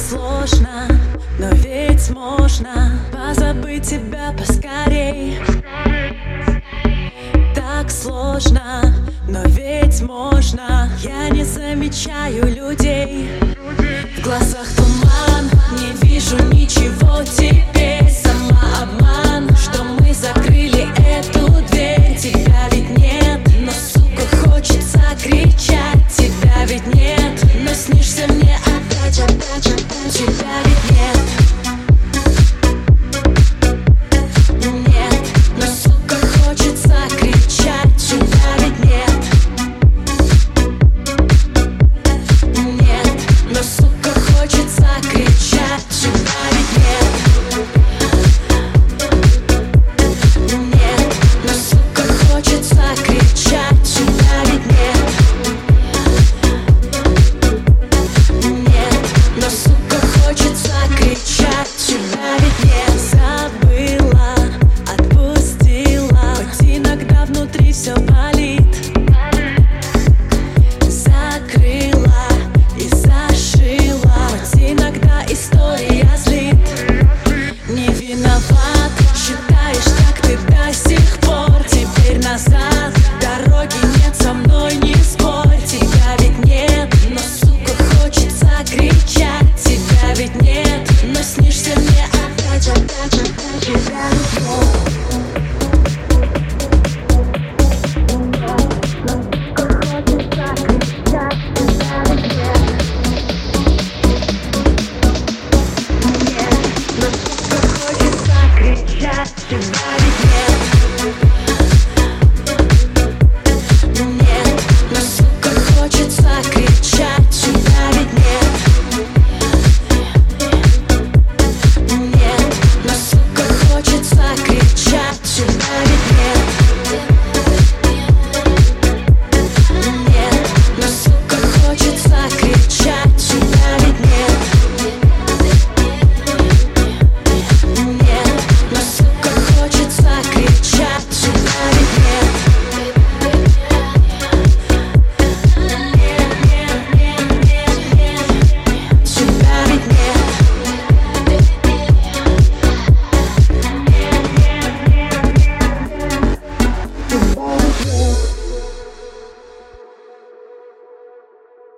сложно, но ведь можно Позабыть тебя поскорей. Так сложно, но ведь можно. Я не замечаю людей. В глазах туман, не вижу ничего теперь your body.